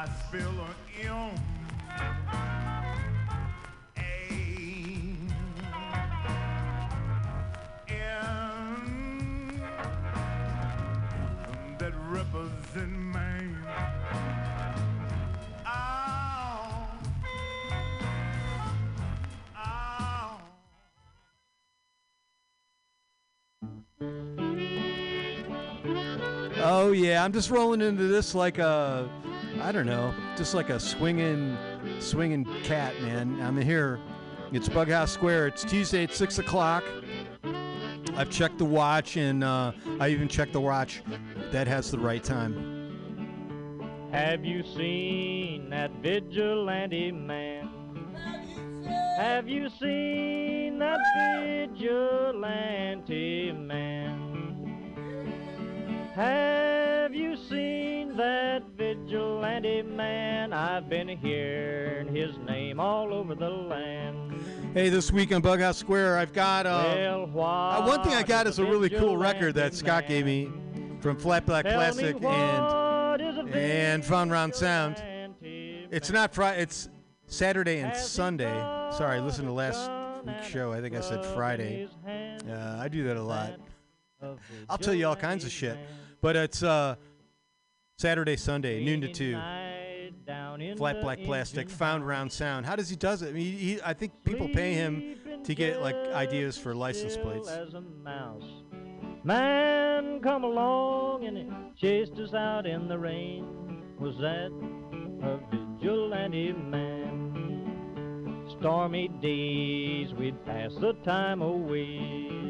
I spell a M. A. N. That Maine. Ow. Ow. Oh yeah, I'm just rolling into this like a, I don't know, just like a swinging, swinging cat, man. I'm here. It's Bughouse Square. It's Tuesday at six o'clock. I've checked the watch, and uh, I even checked the watch. That has the right time. Have you seen that vigilante man? Have you seen that vigilante man? Have you seen that vigilante man? I've been hearing his name all over the land. Hey, this week on Bughouse Square, I've got uh, Well, uh, one thing I got is a really cool record that Scott gave me from Flat Black Tell me Plastic and and Found Round Sound. It's not Friday. It's Saturday and Sunday. Sorry, listen to last week's show. I think I said Friday. Uh, I do that a lot. I'll tell you all kinds of shit. But it's uh, Saturday, Sunday, noon to two. Flat black plastic, found round sound. How does he does it? I, mean, he, I think people pay him to get like ideas for license plates. as a mouse. Man come along and chased us out in the rain. Was that a vigilante man? Stormy days we'd pass the time away.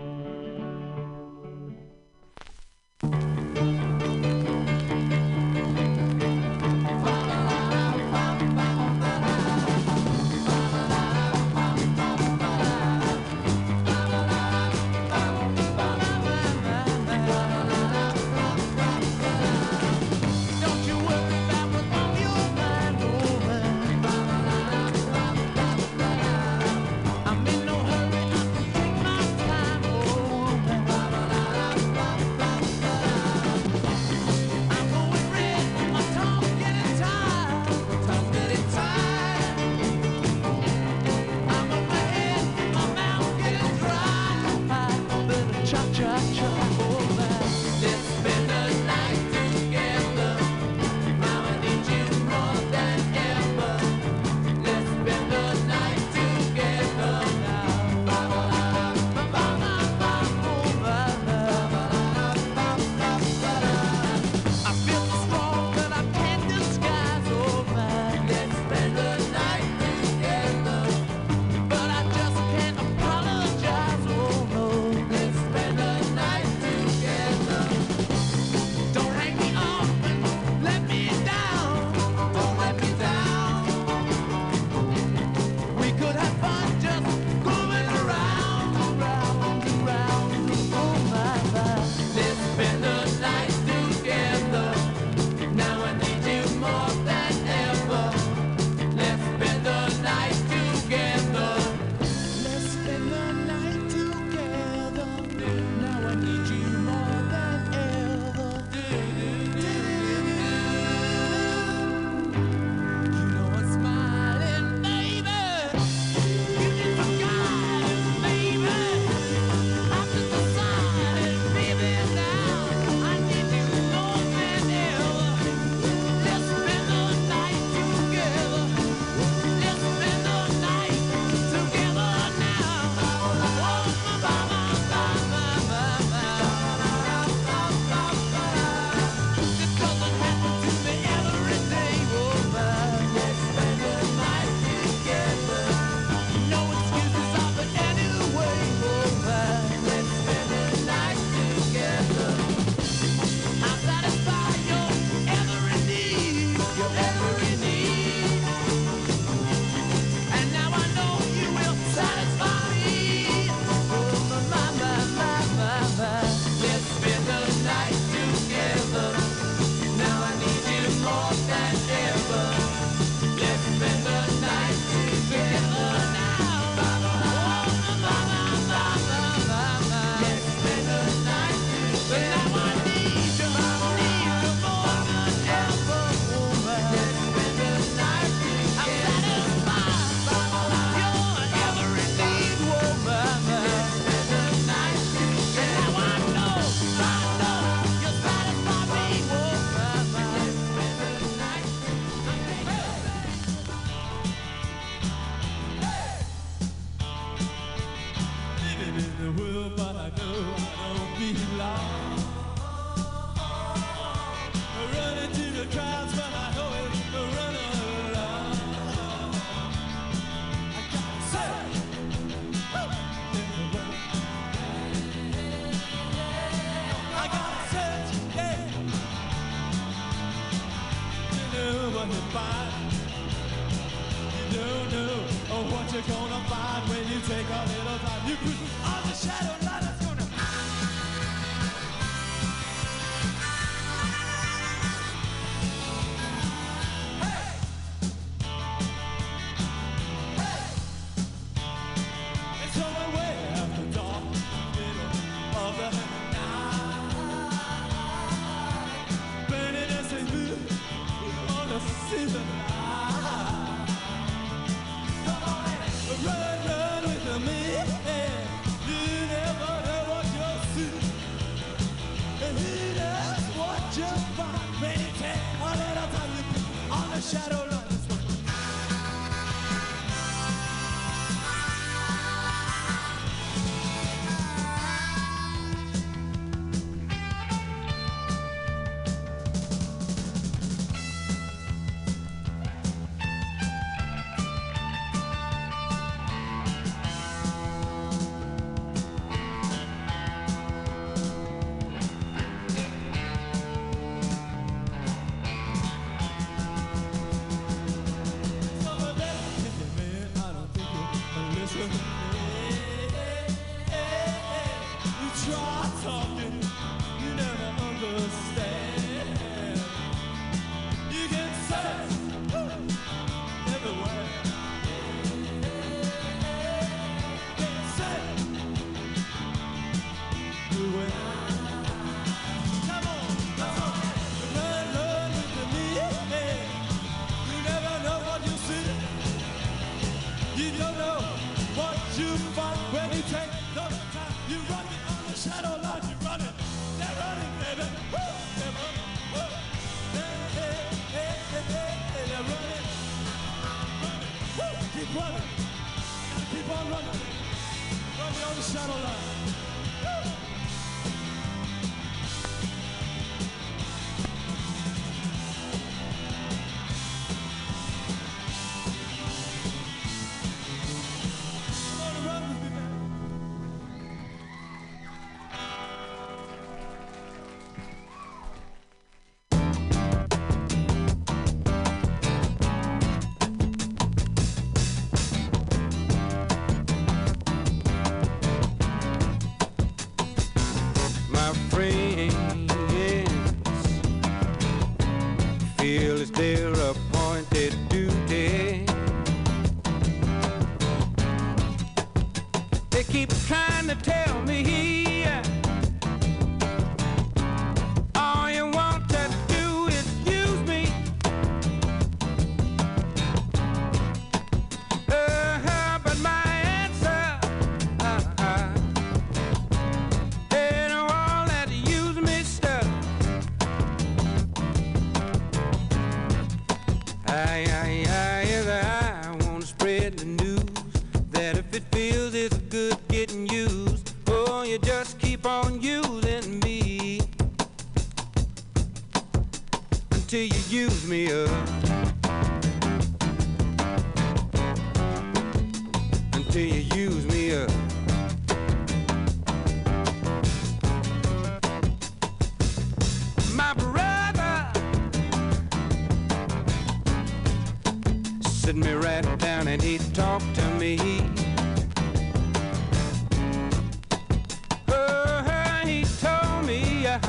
you're gonna find when you take a little time. You could twisted me right down and he talked to me. Oh, he told me uh,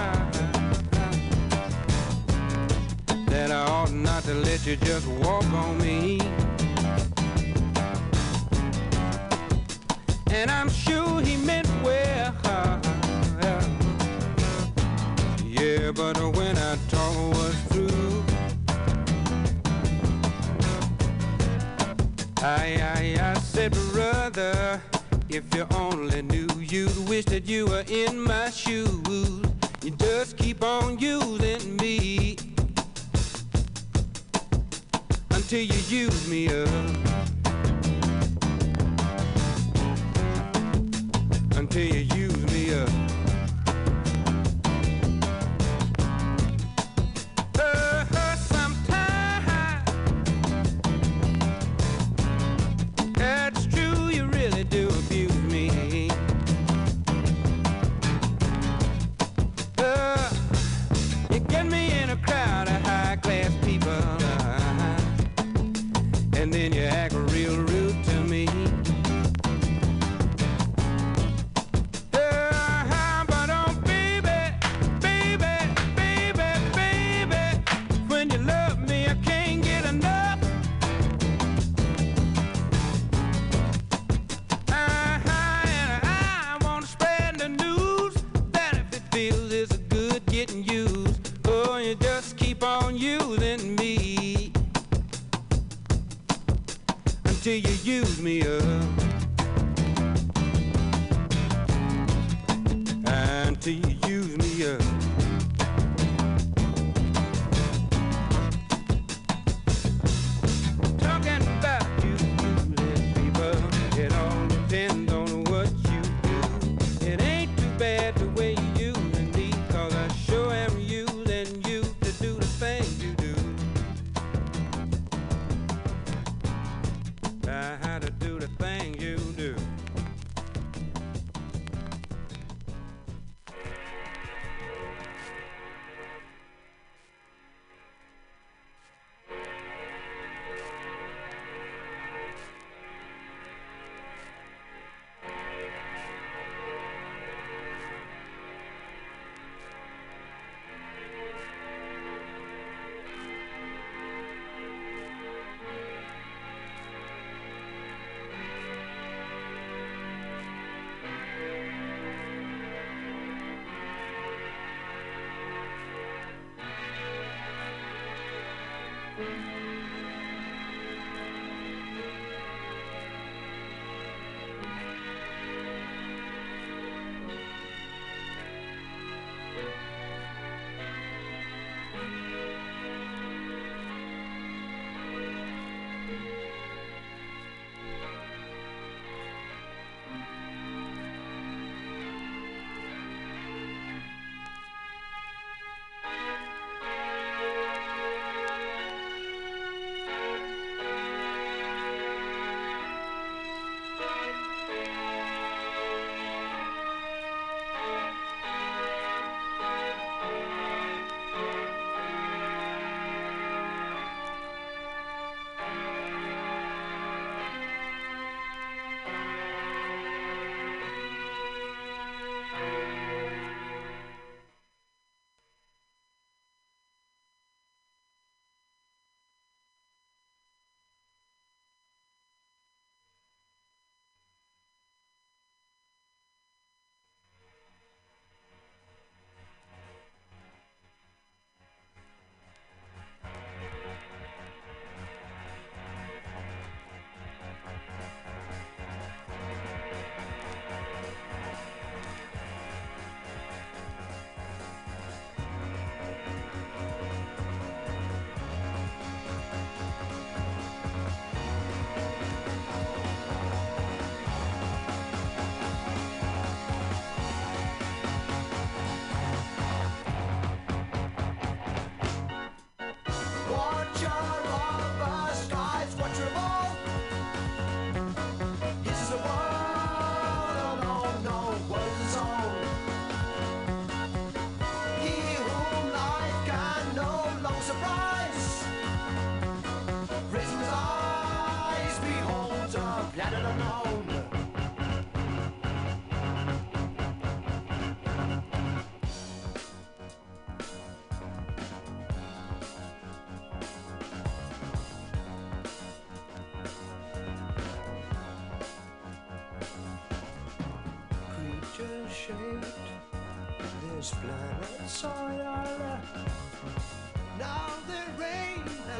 that I ought not to let you just walk on me. And I'm sure he meant well. Uh-huh. Yeah, but when I I, I, I said, brother, if you only knew, you'd wish that you were in my shoes. You just keep on using me until you use me up. Until you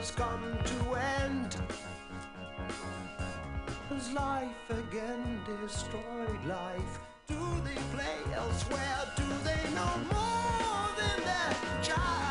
has come to end. Has life again destroyed life? Do they play elsewhere? Do they know more than their child?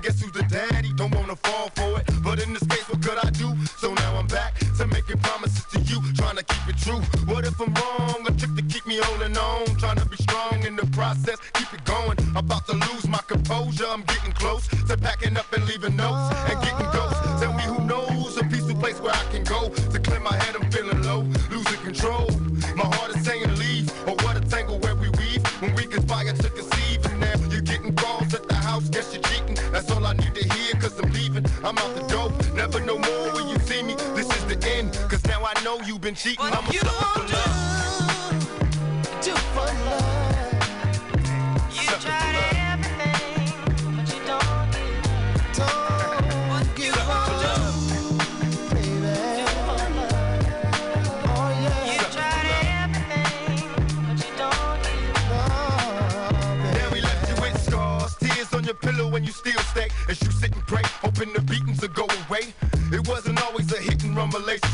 guess who's the daddy? Don't wanna fall for it. But in this case, what could I do? So now I'm back to making promises to you, trying to keep it true. What if I'm wrong? A trick to keep me holding on, trying to be strong in the process, keep it going. I'm about to lose my composure, I'm getting close to packing up and leaving notes. know you been cheating. But I'm a sucker for love. Do for love. You sucker tried everything, but you don't give up. Don't give up. Pillow when you still stay, as you sit and pray, hoping the beatings will go away. It wasn't always a hit and run relationship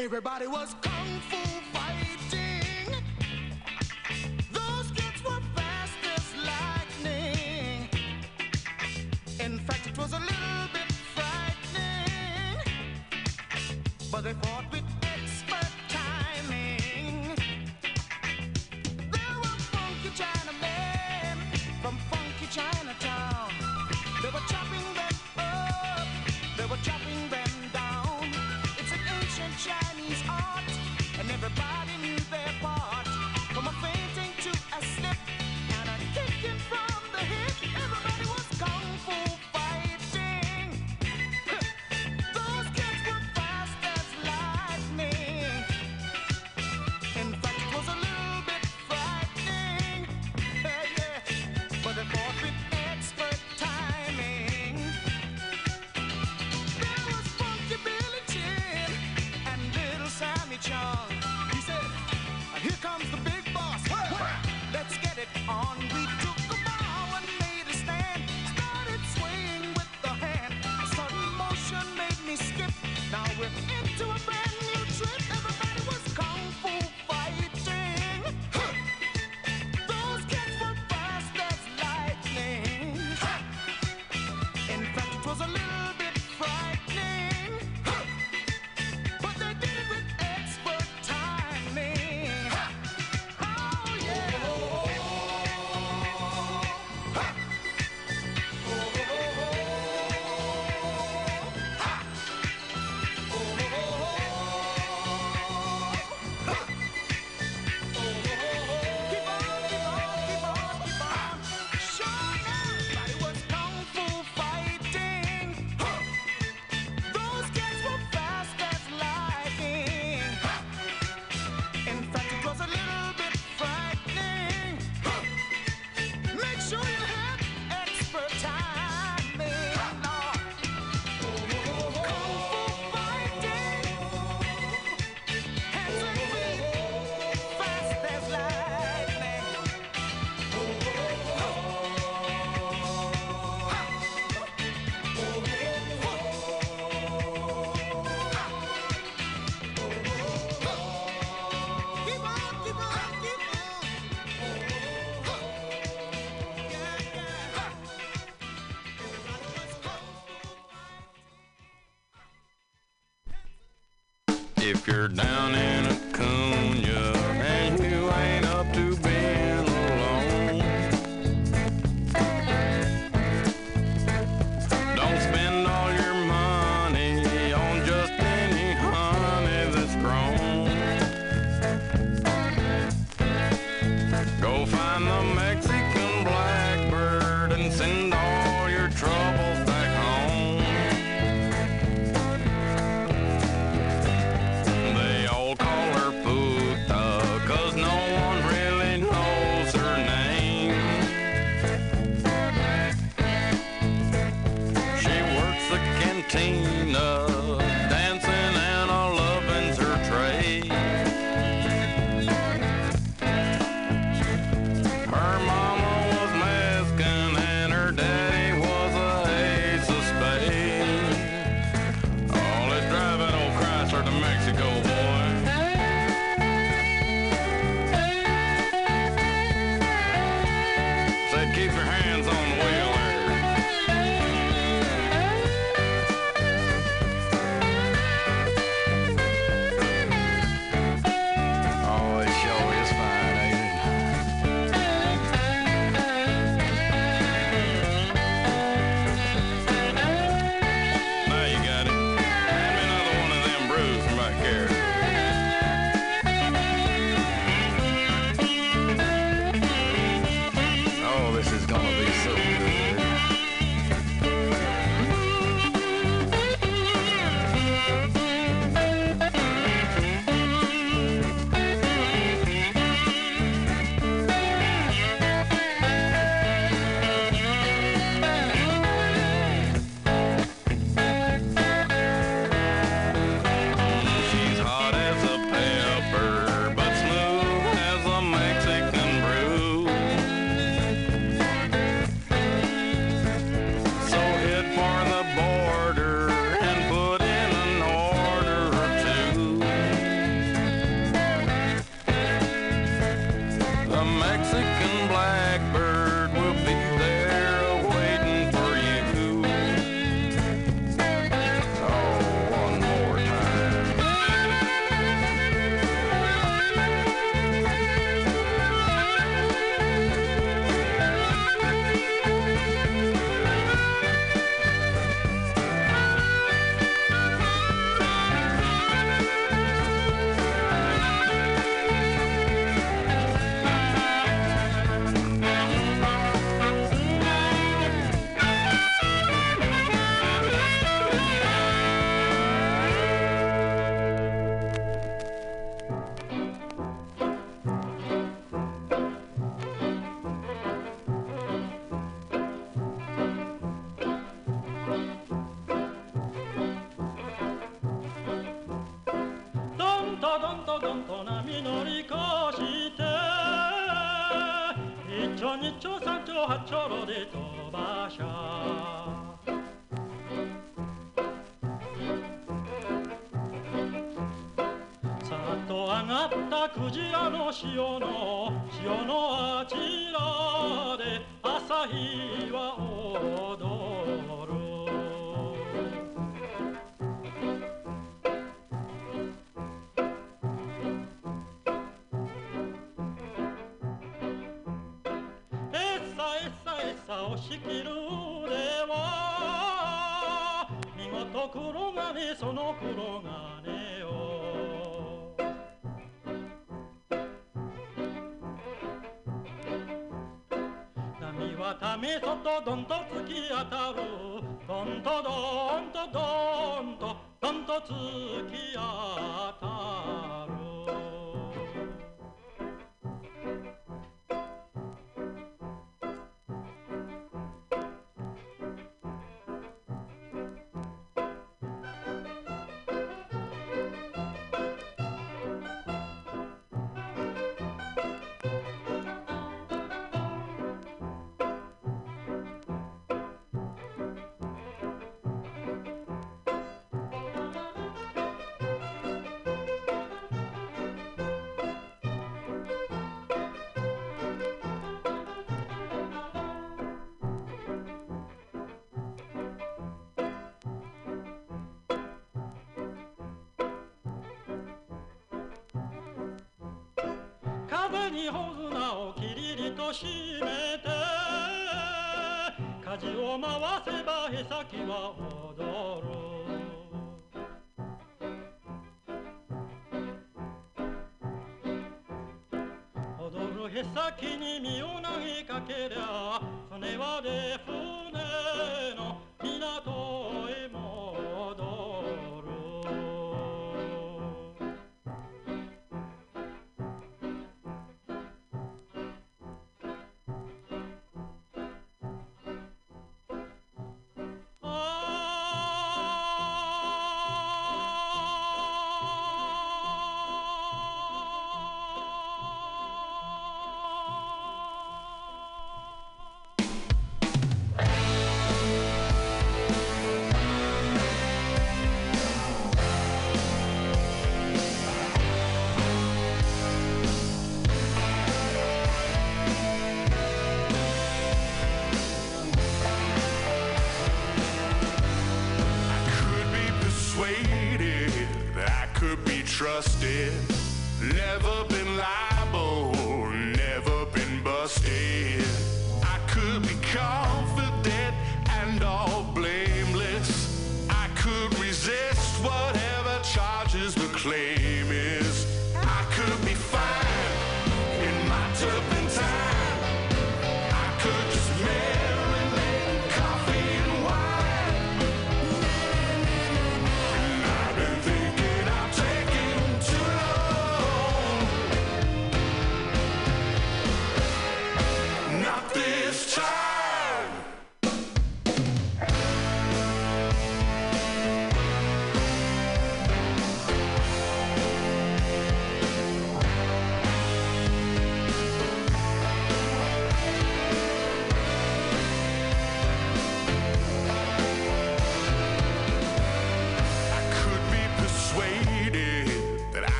Everybody was kung fu If you're down Don't don't. 壁に穂綱をきりりと締めて舵を回せばへ先は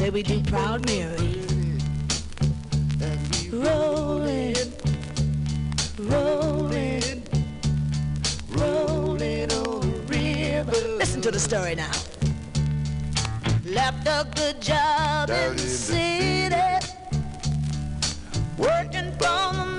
Way we do Proud Mary. Rolling, rolling, rolling on the river. Listen to the story now. Left a good job in the city, working for the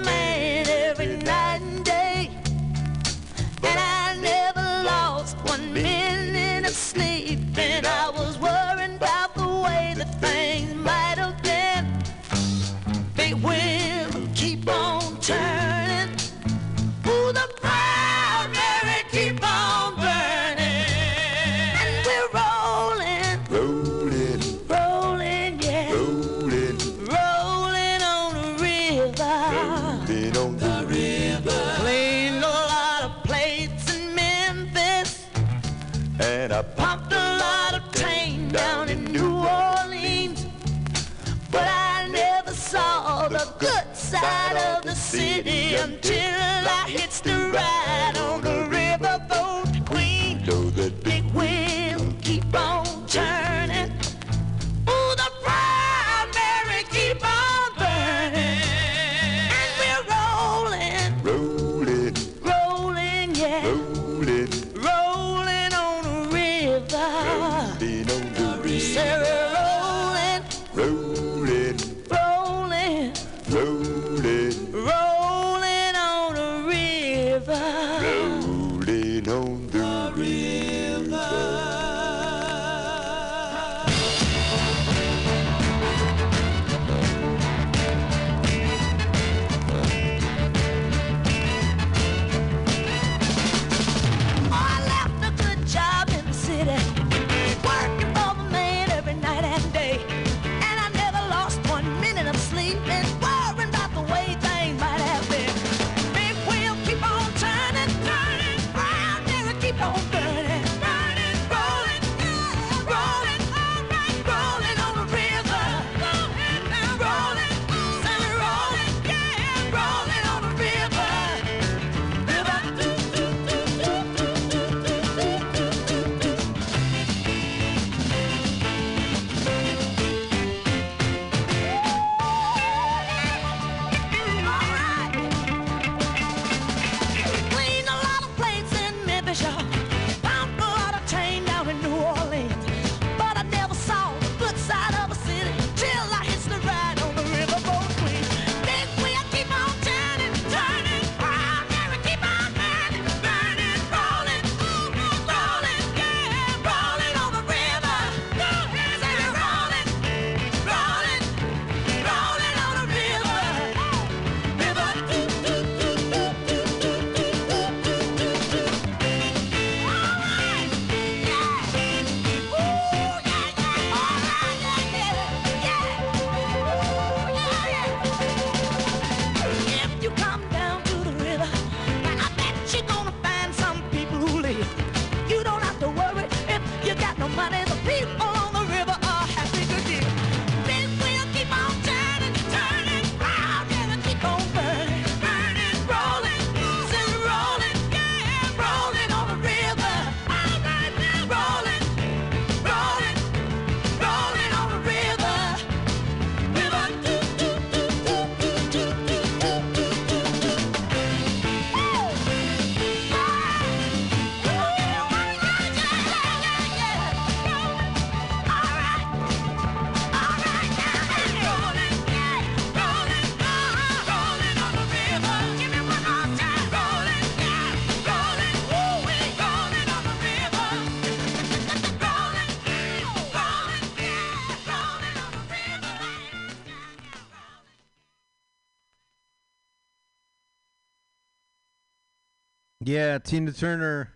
Yeah, Tina Turner.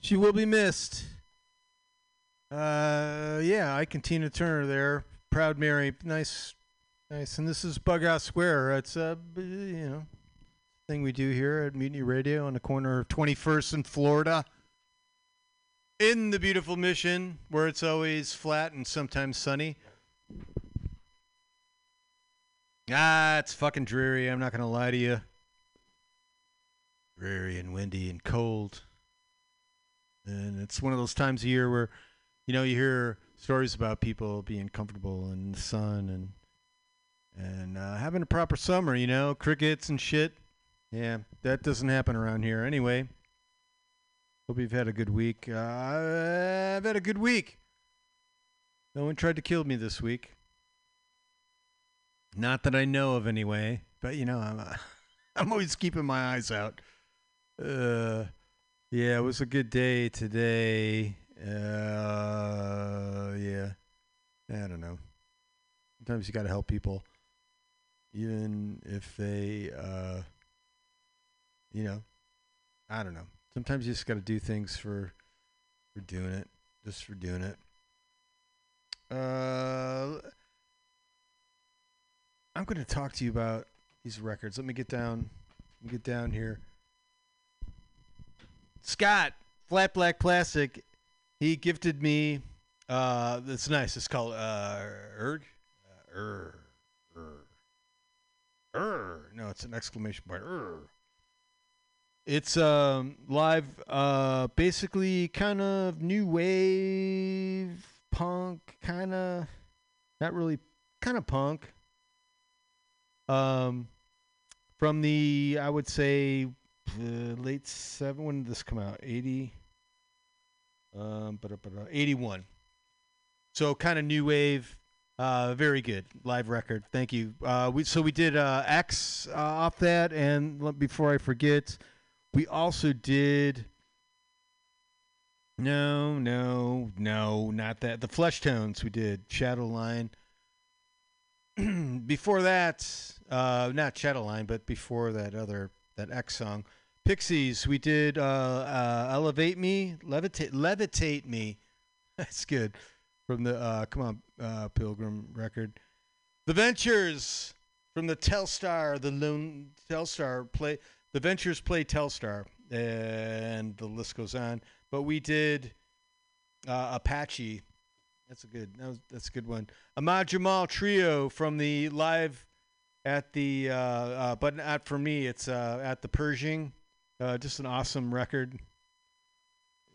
She will be missed. Uh, yeah, I can Tina Turner there. Proud Mary, nice, nice. And this is Bughouse Square. It's a you know thing we do here at Mutiny Radio on the corner of 21st and Florida, in the beautiful Mission, where it's always flat and sometimes sunny. Ah, it's fucking dreary. I'm not gonna lie to you dreary and windy and cold. And it's one of those times of year where, you know, you hear stories about people being comfortable in the sun and and uh, having a proper summer. You know, crickets and shit. Yeah, that doesn't happen around here. Anyway, hope you've had a good week. Uh, I've had a good week. No one tried to kill me this week. Not that I know of, anyway. But you know, I'm uh, I'm always keeping my eyes out. Uh, yeah, it was a good day today. Uh, yeah, I don't know. Sometimes you got to help people, even if they, uh, you know, I don't know. Sometimes you just got to do things for, for doing it, just for doing it. Uh, I'm going to talk to you about these records. Let me get down. Let me get down here. Scott, Flat Black Plastic, he gifted me. Uh, that's nice. It's called uh, Erg, uh, Er, Er, "er." No, it's an exclamation point. "er." It's um live, uh, basically kind of new wave punk, kind of not really, kind of punk. Um, from the I would say uh, late seven. When did this come out? Eighty. Um, but eighty one. So kind of new wave. Uh, very good live record. Thank you. Uh, we so we did uh, X uh, off that, and before I forget, we also did. No, no, no, not that. The Fleshtones we did Shadow Line. before that, uh, not Shadow Line, but before that other that X song, Pixies. We did uh, uh, Elevate Me, Levitate, Levitate Me. That's good from the uh, come on uh, Pilgrim record. The Ventures from the Telstar, the lone Telstar play. The Ventures play Telstar, and the list goes on. But we did uh, Apache. That's a good. That was, that's a good one. Ahmad Jamal Trio from the live at the, uh, uh, but not for me. It's uh, at the Pershing. Uh, just an awesome record.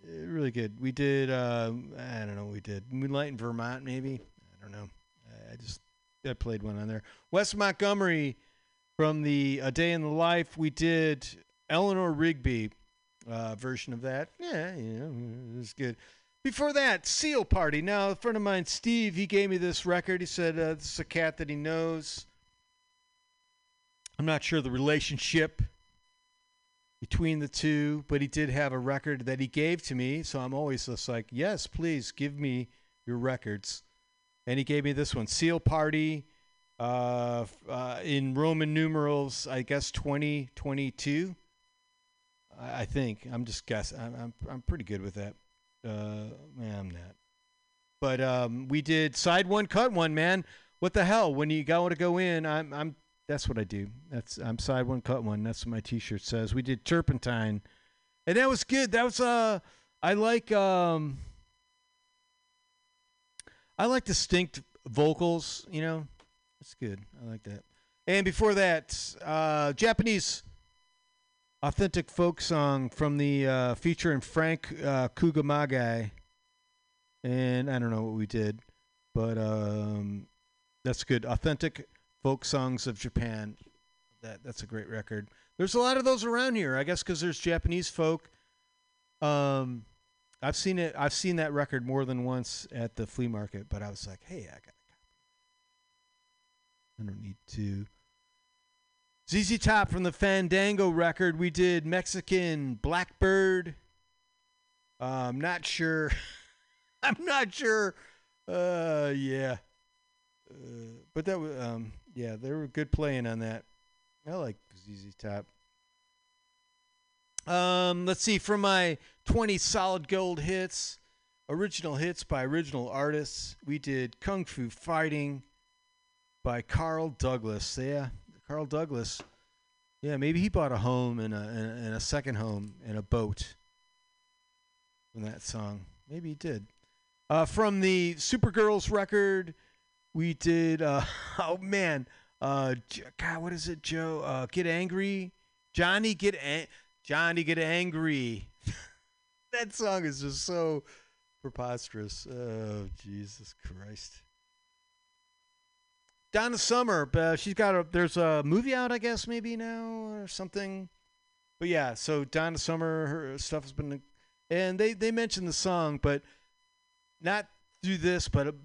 Uh, really good. We did. Uh, I don't know. We did Moonlight in Vermont, maybe. I don't know. I- I just I played one on there. Wes Montgomery from the A Day in the Life. We did Eleanor Rigby uh, version of that. Yeah, yeah, it was good. Before that, Seal Party. Now, a friend of mine, Steve, he gave me this record. He said this is a cat that he knows. I'm not sure the relationship between the two, but he did have a record that he gave to me. So I'm always just like, yes, please give me your records. And he gave me this one, Seal Party, uh, uh, in Roman numerals, I guess 2022. I, I think I'm just guessing. I'm, I'm I'm pretty good with that. Uh, man, I'm not. But um, we did side one, cut one, man. What the hell? When you got to go in, I'm I'm. That's what I do. That's I'm side one, cut one. That's what my T-shirt says. We did turpentine, and that was good. That was uh, I like um, I like distinct vocals. You know, that's good. I like that. And before that, uh, Japanese authentic folk song from the uh, featuring Frank uh, Kugamagai. And I don't know what we did, but um, that's good. Authentic folk songs of Japan. That that's a great record. There's a lot of those around here, I guess, because there's Japanese folk. Um, I've seen it. I've seen that record more than once at the flea market, but I was like, hey, I got. I don't need to. ZZ Top from the Fandango record. We did Mexican Blackbird. Uh, I'm not sure. I'm not sure. Uh, yeah. Uh, but that was um, yeah, they were good playing on that. I like ZZ Top. Um, let's see from my 20 solid gold hits, original hits by original artists. We did Kung Fu Fighting by Carl Douglas. Yeah, Carl Douglas. Yeah, maybe he bought a home and a, and a, second home and a boat from that song. Maybe he did. Uh, from the Supergirls record, we did. Uh, oh man, uh, God, what is it, Joe? Uh, get angry, Johnny. Get an- Johnny. Get angry. that song is just so preposterous. Oh Jesus Christ. Donna Summer, uh, she's got a. There's a movie out, I guess, maybe now or something. But yeah, so Donna Summer, her stuff has been, and they they mentioned the song, but not through this, but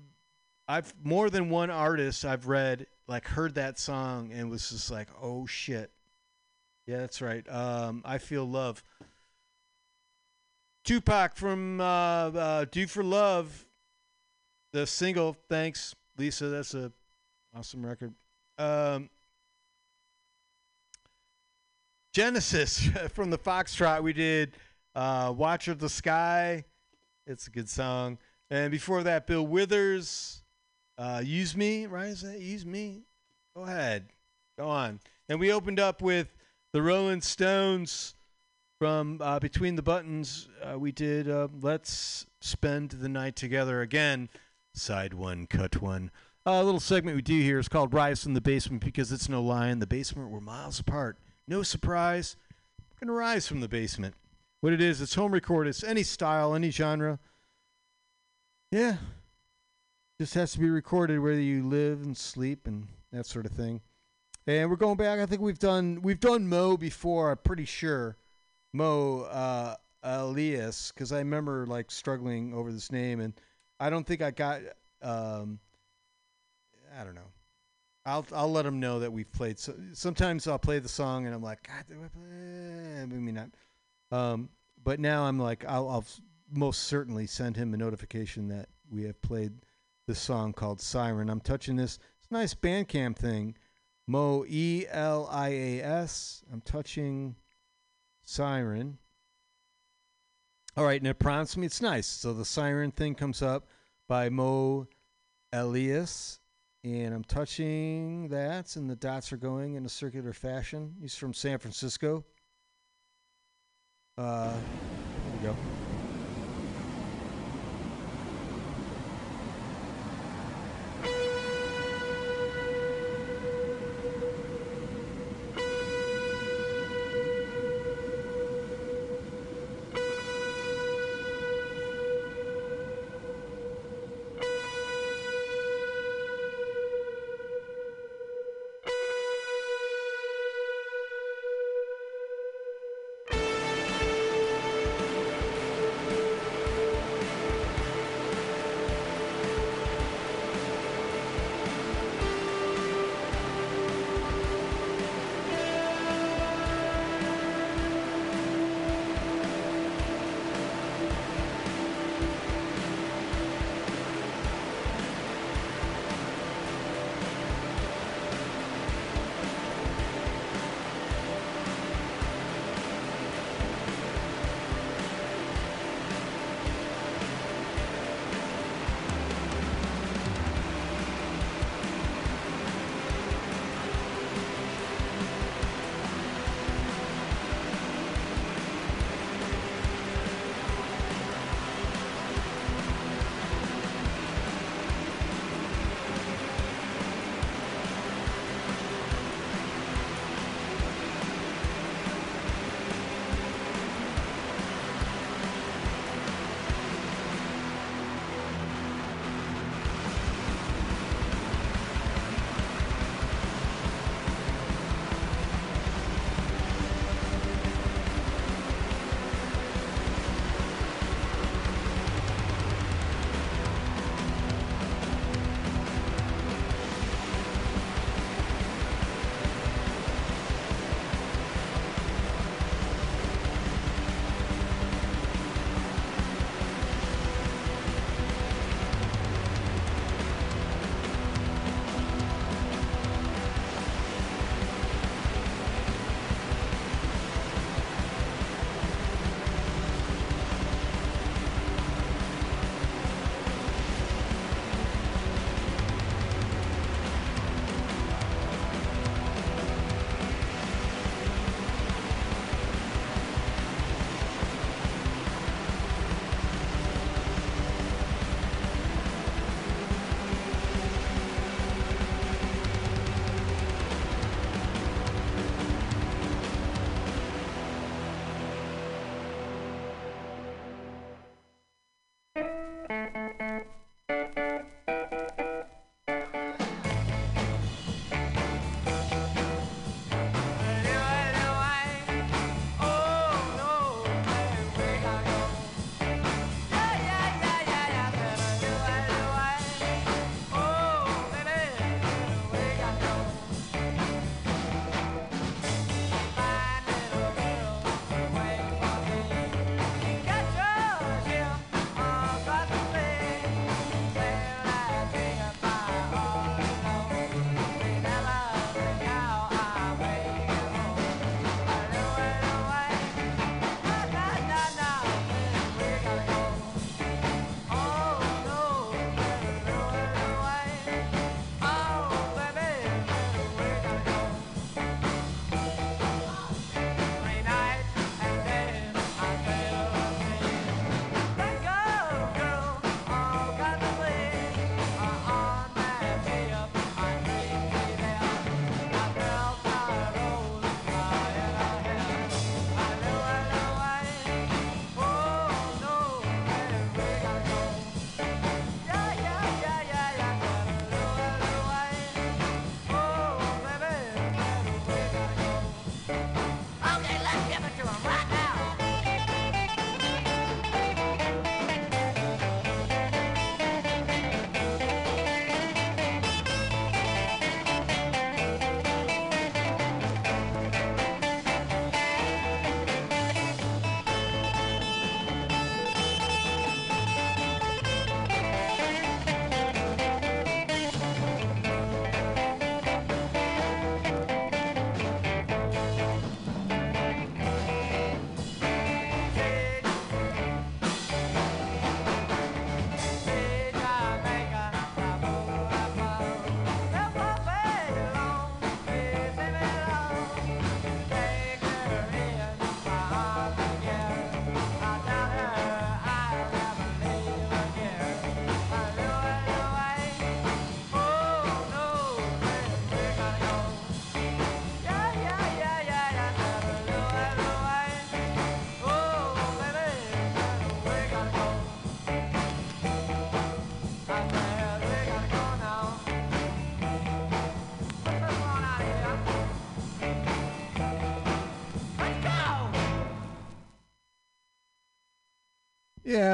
I've more than one artist I've read like heard that song and was just like, oh shit, yeah, that's right. Um, I feel love. Tupac from uh, uh, "Do for Love," the single. Thanks, Lisa. That's a awesome record. Um, Genesis from the Foxtrot. We did uh, "Watch of the Sky." It's a good song. And before that, Bill Withers, uh, "Use Me." Right? That "Use Me"? Go ahead, go on. And we opened up with the Rolling Stones from uh, Between the Buttons. Uh, we did uh, "Let's Spend the Night Together" again. Side one, cut one. A little segment we do here is called Rise from the Basement because it's no lie. In the basement, we're miles apart. No surprise. We're going to rise from the basement. What it is, it's home recorded. It's any style, any genre. Yeah. Just has to be recorded where you live and sleep and that sort of thing. And we're going back. I think we've done we've done Mo before. I'm pretty sure Mo uh, Elias because I remember like struggling over this name, and I don't think I got. Um, I don't know. I'll I'll let them know that we've played. So, sometimes I'll play the song and I'm like, God, mean, not. Um, but now I'm like, I'll, I'll most certainly send him a notification that we have played this song called Siren. I'm touching this. It's a nice Bandcamp thing. Mo E L I A S. I'm touching Siren. All right, and it prompts me. It's nice. So the Siren thing comes up by Mo Elias, and I'm touching that, and the dots are going in a circular fashion. He's from San Francisco. Uh, there we go.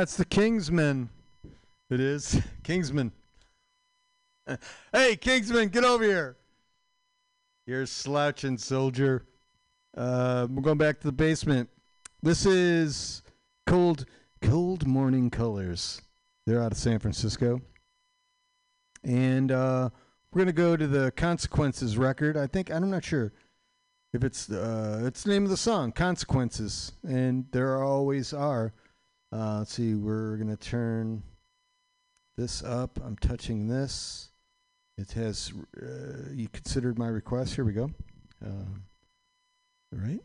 It's the Kingsmen. It is Kingsman. hey, Kingsman, get over here. You're slouching, soldier. Uh, we're going back to the basement. This is cold, cold morning colors. They're out of San Francisco, and uh, we're gonna go to the Consequences record. I think I'm not sure if it's uh, it's the name of the song, Consequences, and there always are. Uh, let's see, we're gonna turn this up. I'm touching this. It has uh, you considered my request. Here we go. Um, all right.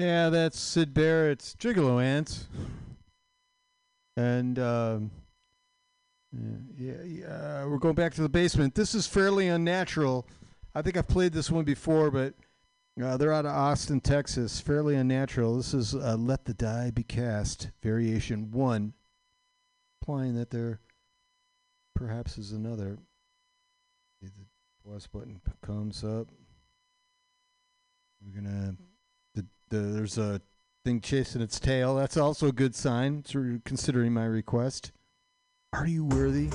Yeah, that's Syd Barrett's Gigolo Ants. And um, yeah, yeah, we're going back to the basement. This is fairly unnatural. I think I've played this one before, but uh, they're out of Austin, Texas. Fairly unnatural. This is uh, "Let the Die Be Cast" variation one, implying that there perhaps is another. The pause button comes up. We're. The, the there's a thing chasing its tail. That's also a good sign. Considering my request. Are you worthy?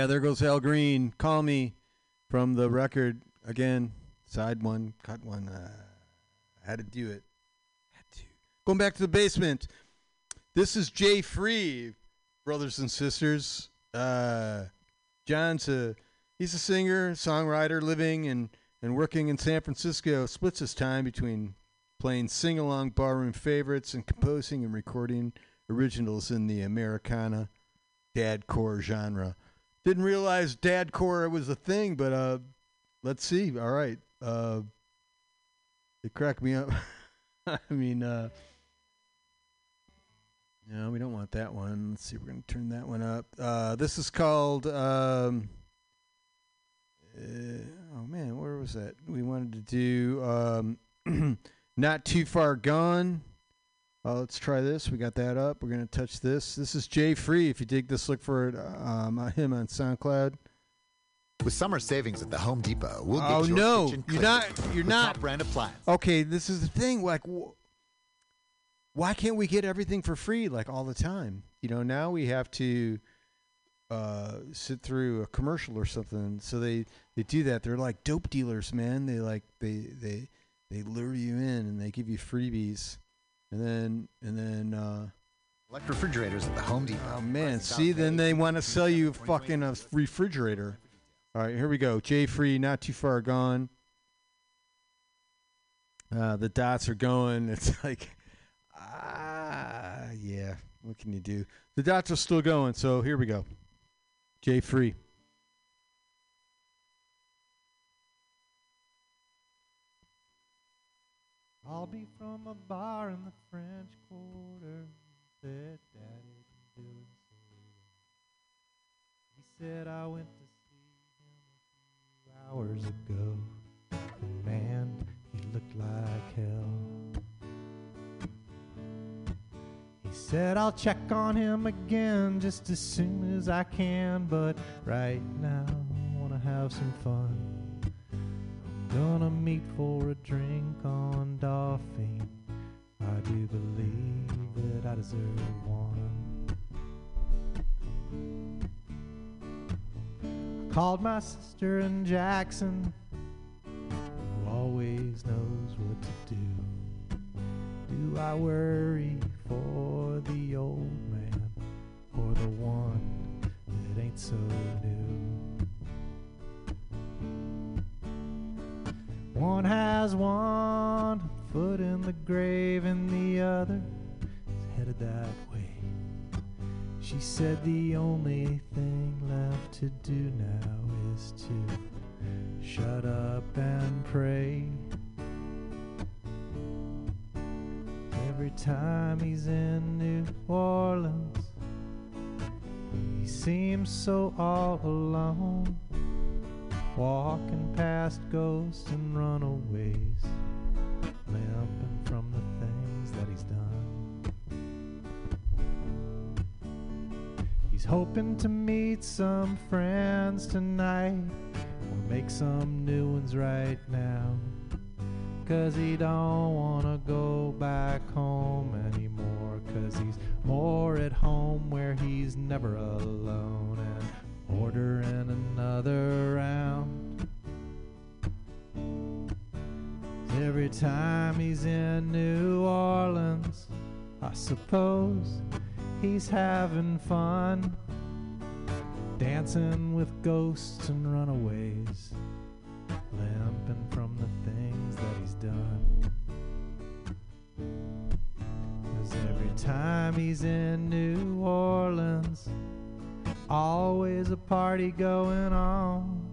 Yeah, there goes Al Green. Call me from the record again. Side one, cut one. Uh, had to do it. Had to. Going back to the basement. This is Jay Free, brothers and sisters. Uh, John's a he's a singer, songwriter, living and and working in San Francisco. Splits his time between playing sing along barroom favorites and composing and recording originals in the Americana dadcore genre. Didn't realize dadcore was a thing, but uh, let's see. All right, uh, it cracked me up. I mean, uh, no, we don't want that one. Let's see. We're gonna turn that one up. Uh, this is called. Um, uh, oh man, where was that? We wanted to do um, not too far gone. Uh, let's try this. We got that up. We're gonna touch this. This is Jay Free. If you dig this, look for it. Um, uh, him on SoundCloud. With summer savings at the Home Depot, we'll get oh your no, kitchen you're not. You're not. top brand appliance. Okay, this is the thing. Like, wh- why can't we get everything for free like all the time? You know, now we have to uh, sit through a commercial or something. So they they do that. They're like dope dealers, man. They like they they they lure you in and they give you freebies, and then and then. uh Select refrigerators at the Home Depot. Oh man, see, then they want to sell you fucking a refrigerator. All right, here we go. J Free, not too far gone. Uh, the dots are going. It's like, ah, yeah. What can you do? The dots are still going. So here we go. J Free. I'll be from a bar in the French Quarter. Said Daddy so. He said I went to see him a few hours ago. And Man, he looked like hell. He said I'll check on him again just as soon as I can, but right now I wanna have some fun. I'm gonna meet for a drink on deserve one. I called my sister in Jackson, who always knows what to do. Do I worry for the old man or the one that ain't so new? One has one foot in the grave, that way. She said the only thing left to do now is to shut up and pray. Every time he's in New Orleans, he seems so all alone, some friends tonight or make some new ones right now. Cause he don't wanna go back home anymore. Cause he's more at home where he's never alone and ordering another round. Every time he's in New Orleans, I suppose he's having fun. Dancing with ghosts and runaways, limping from the things that he's done. Cause every time he's in New Orleans, always a party going on.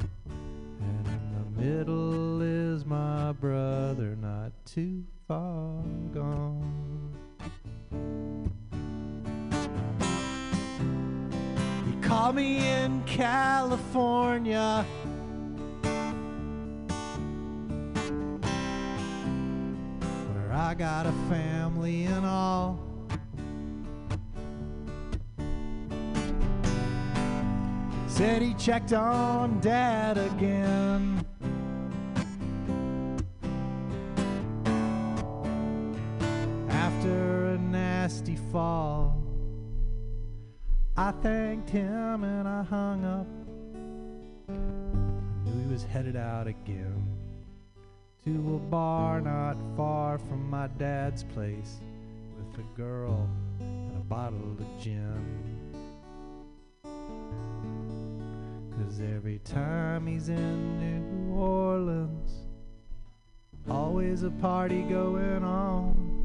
And in the middle is my brother, not too far gone. He called me in California. Where I got a family and all. Said he checked on dad again. After a nasty fall, I thanked him and I hung up. I knew he was headed out again to a bar not far from my dad's place with a girl and a bottle of gin. Cause every time he's in New Orleans, always a party going on.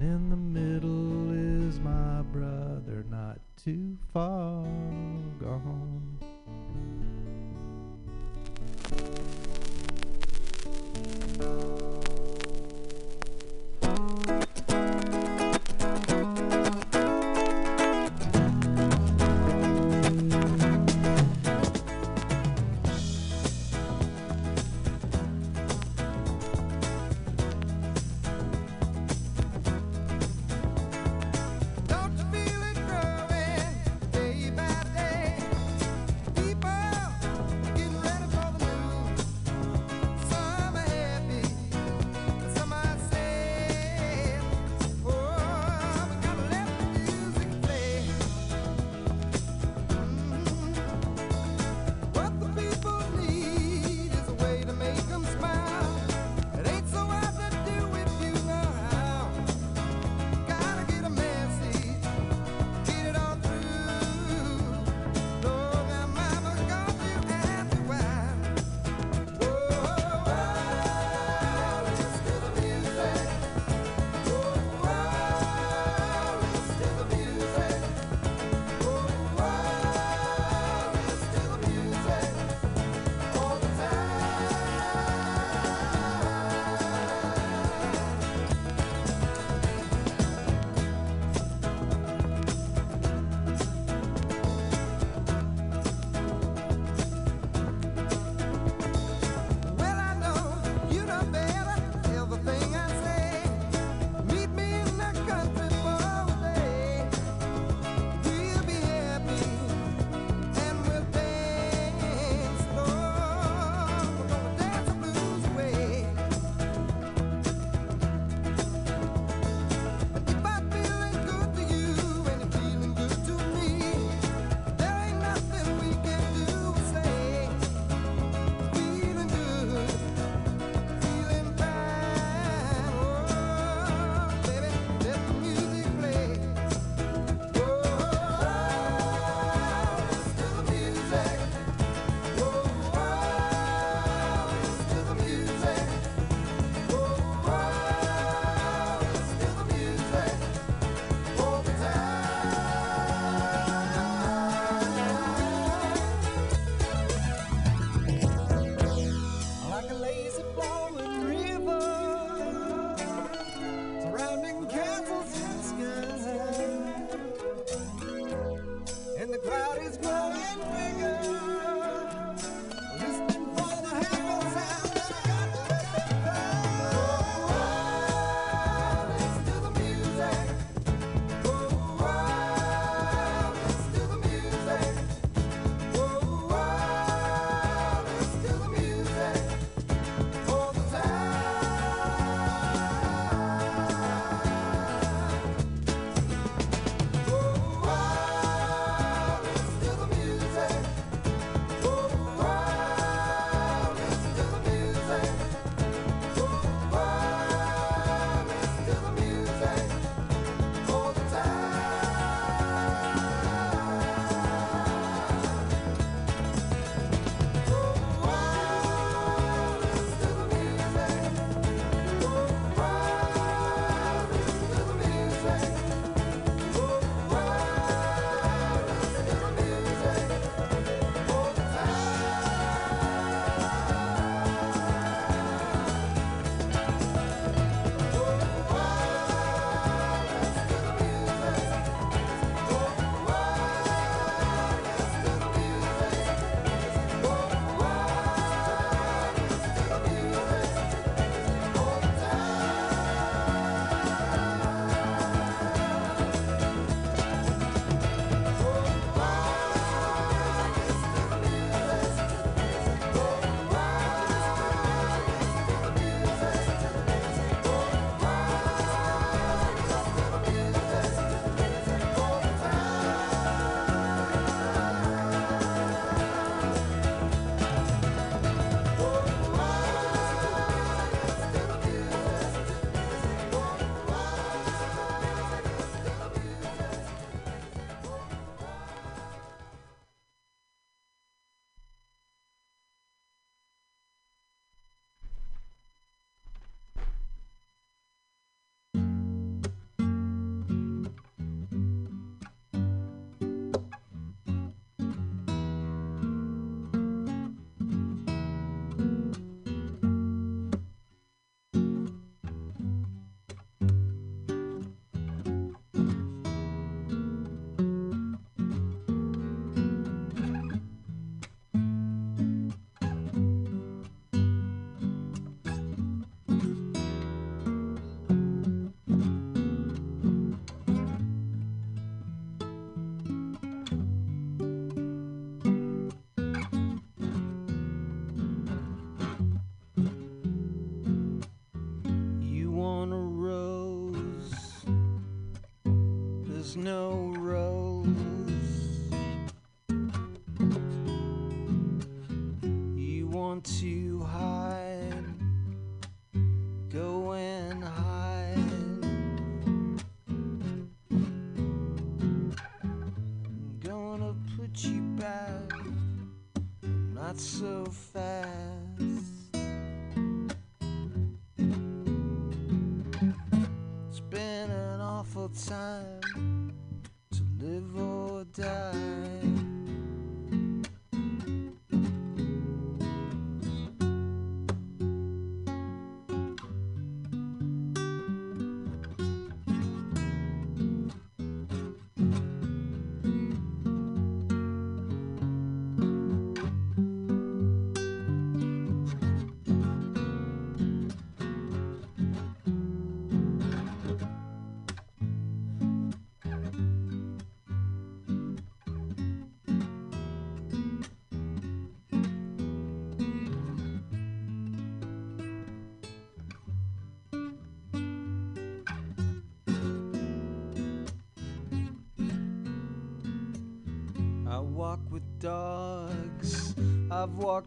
And in the middle is my brother, not too far gone. Don't you dogs. I've walked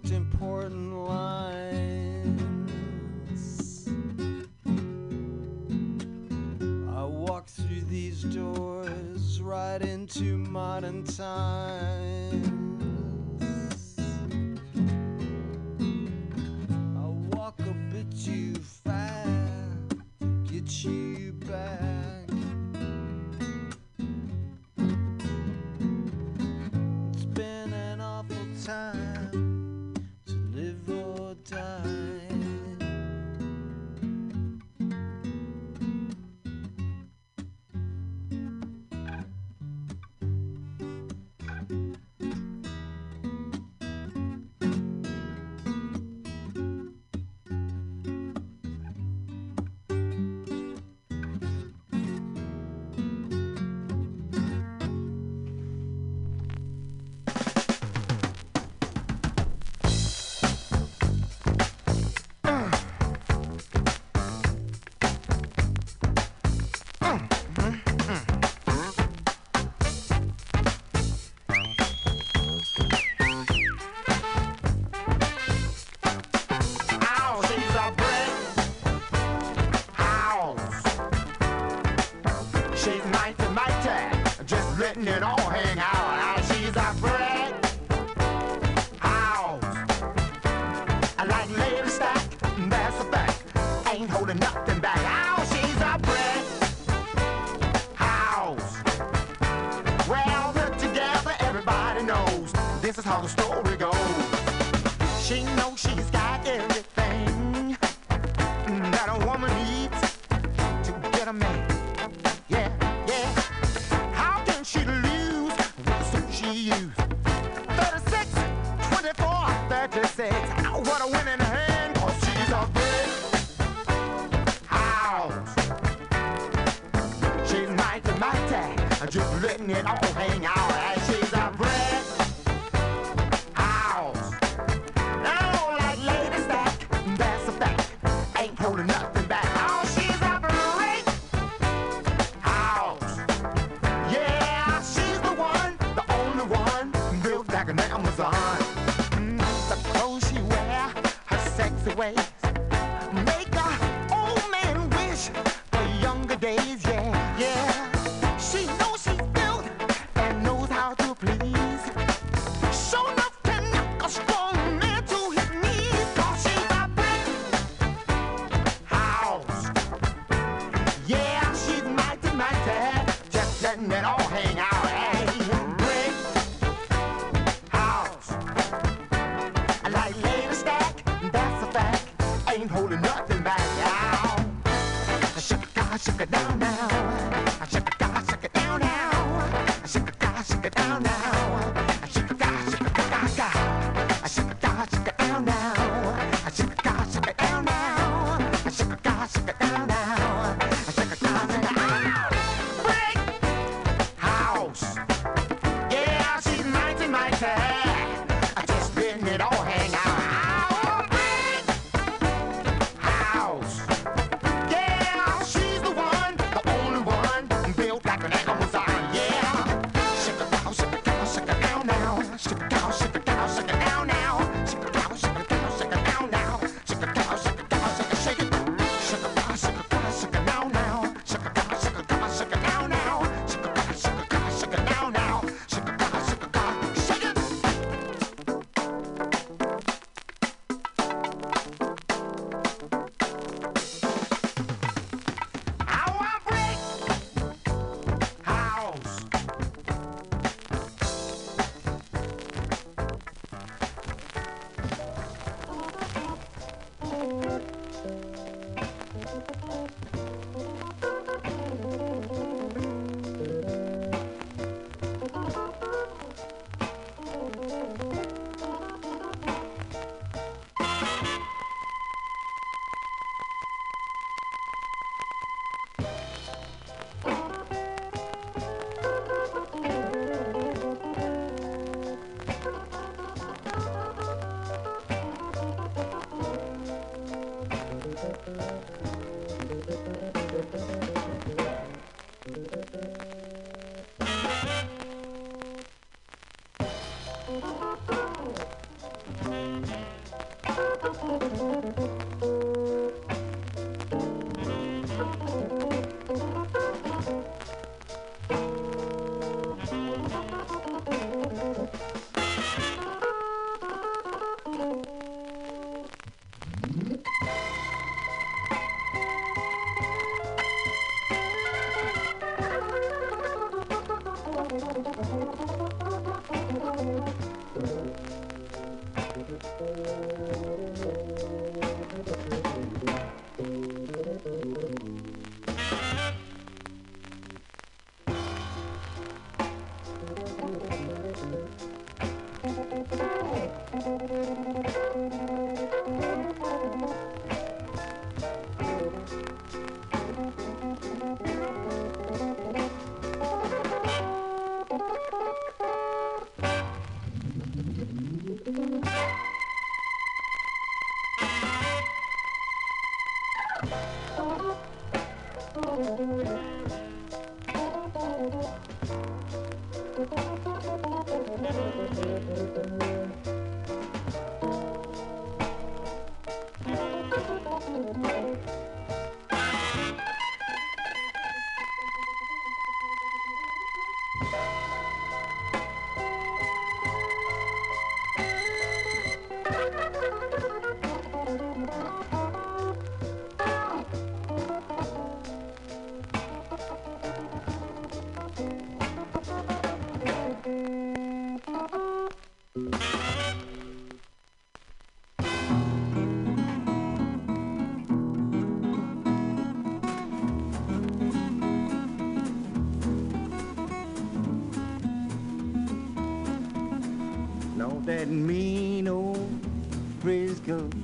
praise God.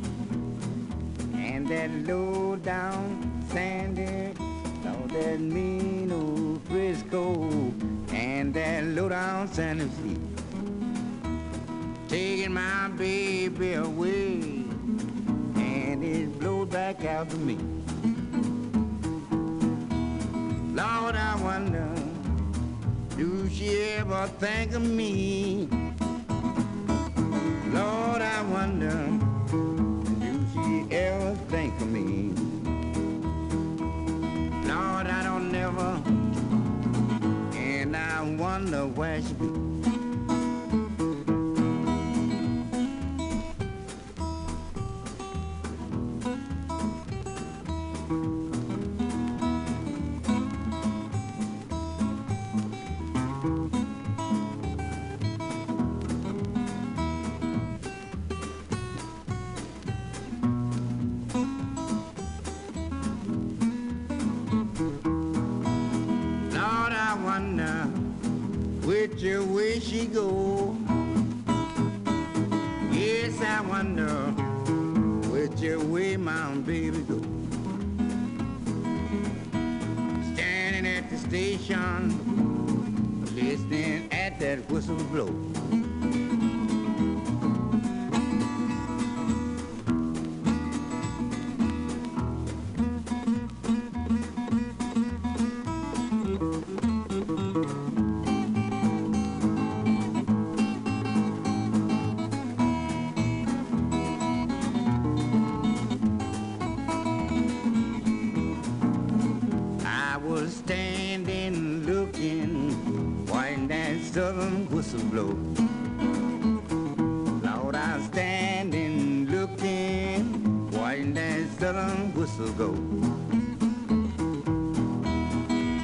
ago.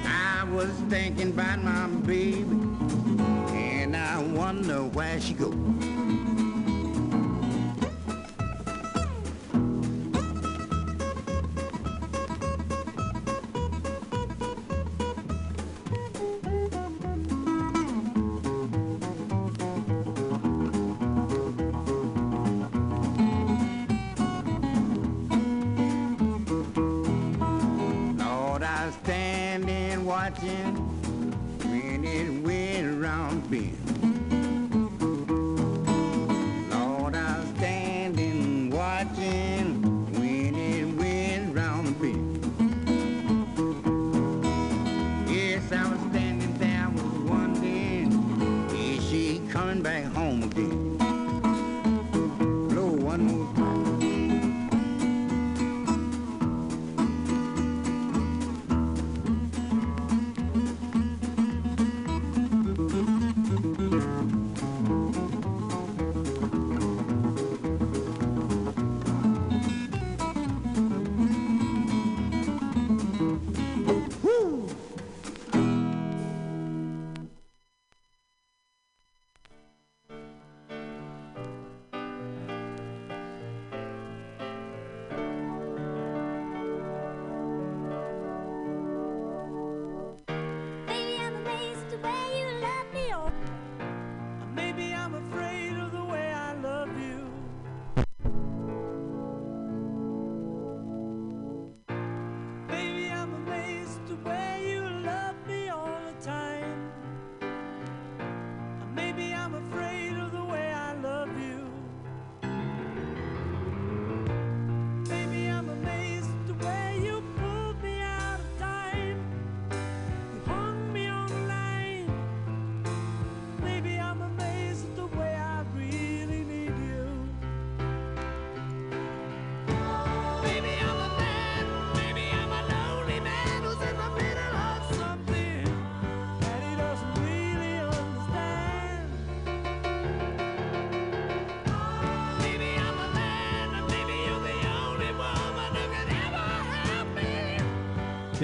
I was thinking about my baby, and I wonder where she goes.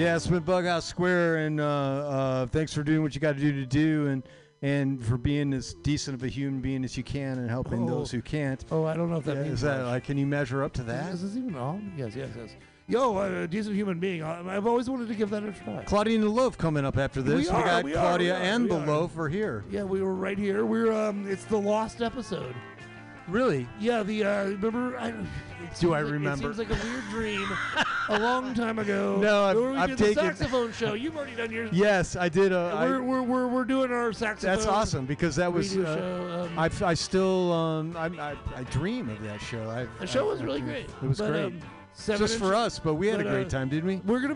Yeah, it's been Bughouse Square, and uh, uh, thanks for doing what you got to do to do, and and for being as decent of a human being as you can, and helping Oh. those who can't. Oh, I don't know if that Yeah, means is that much. like? Can you measure up to that? Is this even on? Yes, yes, yes. Yo, uh, decent human being. I- I've always wanted to give that a try. Claudia and the Loaf coming up after this. We are, got we are, Claudia we are, and the are. Loaf are here. Yeah, we were right here. We're um, it's the lost episode. Really? Yeah, the uh, remember? I, Do I like- remember? It seems like a weird dream, a long time ago. No, I've- where we I've did taken- the saxophone show. You've already done yours. Yes, I did. Uh, we're, we're, we're, we're doing our saxophone. That's awesome because that was. Uh, show, um, I, I still um, I, I, I dream of that show. I, The show I- was I really great. It was But, great. um, seven Just for us, but we had a great uh, time, didn't we? We're gonna be